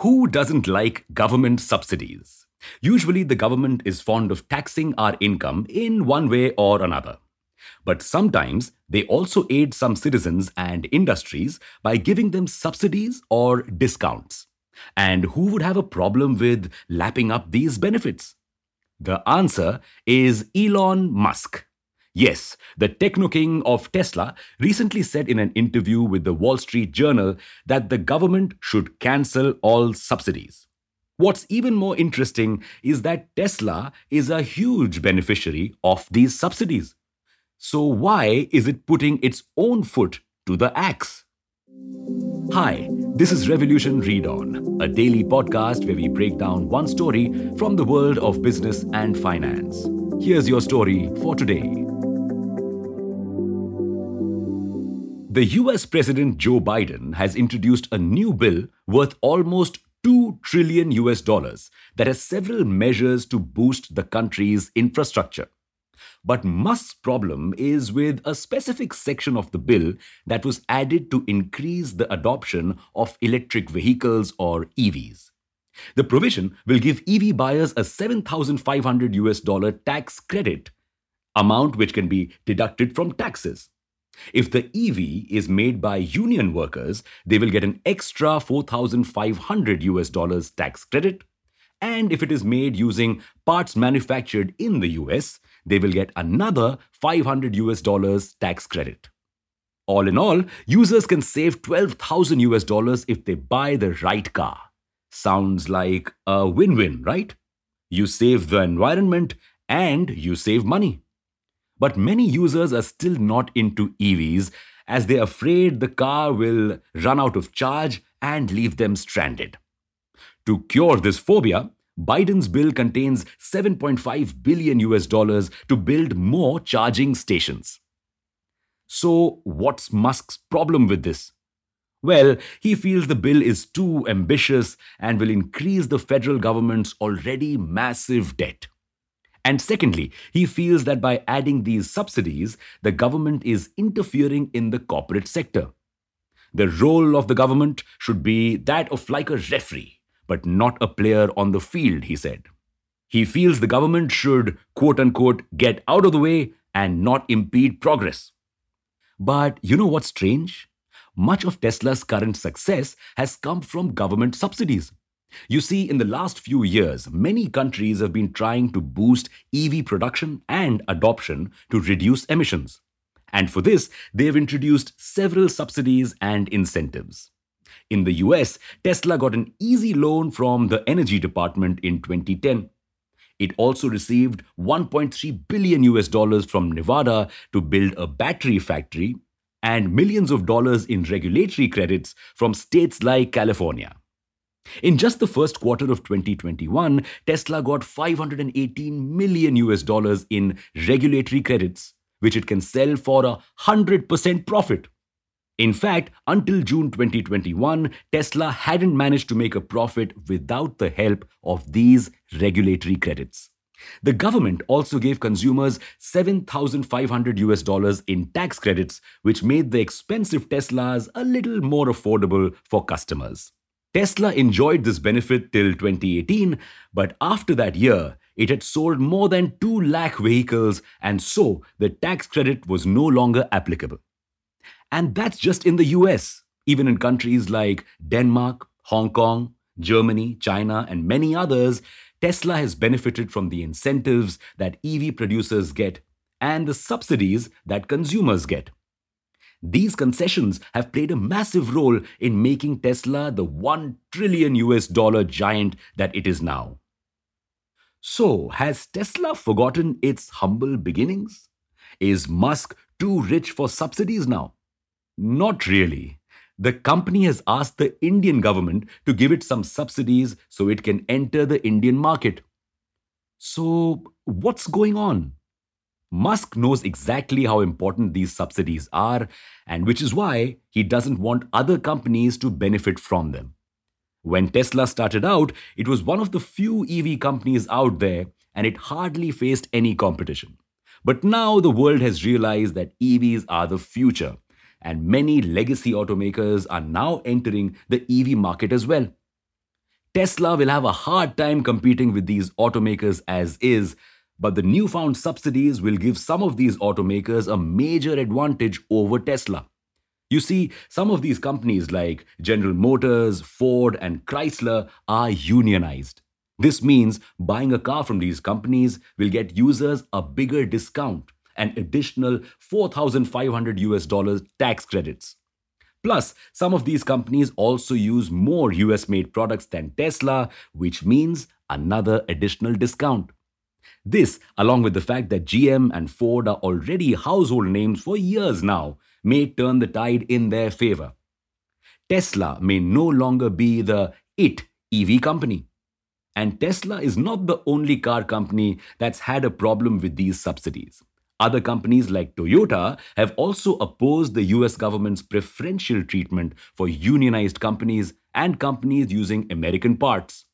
Who doesn't like government subsidies? Usually, the government is fond of taxing our income in one way or another. But sometimes they also aid some citizens and industries by giving them subsidies or discounts. And who would have a problem with lapping up these benefits? The answer is Elon Musk. Yes, the techno king of Tesla recently said in an interview with the Wall Street Journal that the government should cancel all subsidies. What's even more interesting is that Tesla is a huge beneficiary of these subsidies. So, why is it putting its own foot to the axe? Hi, this is Revolution Read On, a daily podcast where we break down one story from the world of business and finance. Here's your story for today. The US President Joe Biden has introduced a new bill worth almost 2 trillion US dollars that has several measures to boost the country's infrastructure. But Musk's problem is with a specific section of the bill that was added to increase the adoption of electric vehicles or EVs. The provision will give EV buyers a 7500 US dollar tax credit amount which can be deducted from taxes. If the EV is made by union workers, they will get an extra 4500 US dollars tax credit. And if it is made using parts manufactured in the US, they will get another 500 US dollars tax credit. All in all, users can save 12,000 US dollars if they buy the right car. Sounds like a win win, right? You save the environment and you save money. But many users are still not into EVs as they're afraid the car will run out of charge and leave them stranded. To cure this phobia, Biden's bill contains 7.5 billion US dollars to build more charging stations. So, what's Musk's problem with this? Well, he feels the bill is too ambitious and will increase the federal government's already massive debt. And secondly, he feels that by adding these subsidies, the government is interfering in the corporate sector. The role of the government should be that of like a referee, but not a player on the field, he said. He feels the government should, quote unquote, get out of the way and not impede progress. But you know what's strange? Much of Tesla's current success has come from government subsidies. You see, in the last few years, many countries have been trying to boost EV production and adoption to reduce emissions. And for this, they have introduced several subsidies and incentives. In the US, Tesla got an easy loan from the Energy Department in 2010. It also received 1.3 billion US dollars from Nevada to build a battery factory and millions of dollars in regulatory credits from states like California. In just the first quarter of 2021, Tesla got 518 million US dollars in regulatory credits, which it can sell for a 100% profit. In fact, until June 2021, Tesla hadn't managed to make a profit without the help of these regulatory credits. The government also gave consumers 7,500 US dollars in tax credits, which made the expensive Teslas a little more affordable for customers. Tesla enjoyed this benefit till 2018, but after that year, it had sold more than 2 lakh vehicles, and so the tax credit was no longer applicable. And that's just in the US. Even in countries like Denmark, Hong Kong, Germany, China, and many others, Tesla has benefited from the incentives that EV producers get and the subsidies that consumers get. These concessions have played a massive role in making Tesla the 1 trillion US dollar giant that it is now. So, has Tesla forgotten its humble beginnings? Is Musk too rich for subsidies now? Not really. The company has asked the Indian government to give it some subsidies so it can enter the Indian market. So, what's going on? Musk knows exactly how important these subsidies are, and which is why he doesn't want other companies to benefit from them. When Tesla started out, it was one of the few EV companies out there, and it hardly faced any competition. But now the world has realized that EVs are the future, and many legacy automakers are now entering the EV market as well. Tesla will have a hard time competing with these automakers as is, but the newfound subsidies will give some of these automakers a major advantage over Tesla. You see, some of these companies like General Motors, Ford, and Chrysler are unionized. This means buying a car from these companies will get users a bigger discount and additional 4500 US dollars tax credits. Plus, some of these companies also use more US made products than Tesla, which means another additional discount. This, along with the fact that GM and Ford are already household names for years now, may turn the tide in their favor. Tesla may no longer be the it EV company. And Tesla is not the only car company that's had a problem with these subsidies. Other companies like Toyota have also opposed the US government's preferential treatment for unionized companies and companies using American parts.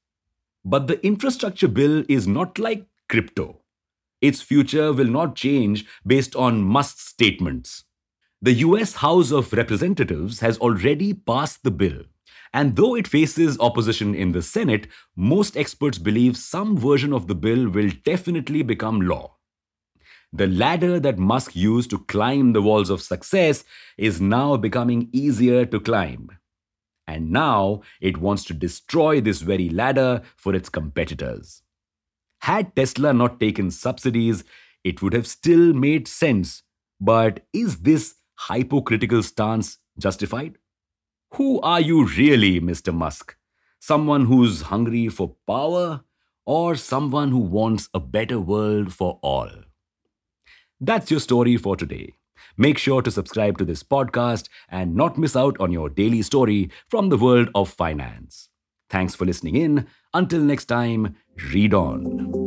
But the infrastructure bill is not like crypto. Its future will not change based on Musk's statements. The US House of Representatives has already passed the bill. And though it faces opposition in the Senate, most experts believe some version of the bill will definitely become law. The ladder that Musk used to climb the walls of success is now becoming easier to climb. And now it wants to destroy this very ladder for its competitors. Had Tesla not taken subsidies, it would have still made sense. But is this hypocritical stance justified? Who are you really, Mr. Musk? Someone who's hungry for power or someone who wants a better world for all? That's your story for today. Make sure to subscribe to this podcast and not miss out on your daily story from the world of finance. Thanks for listening in. Until next time, read on.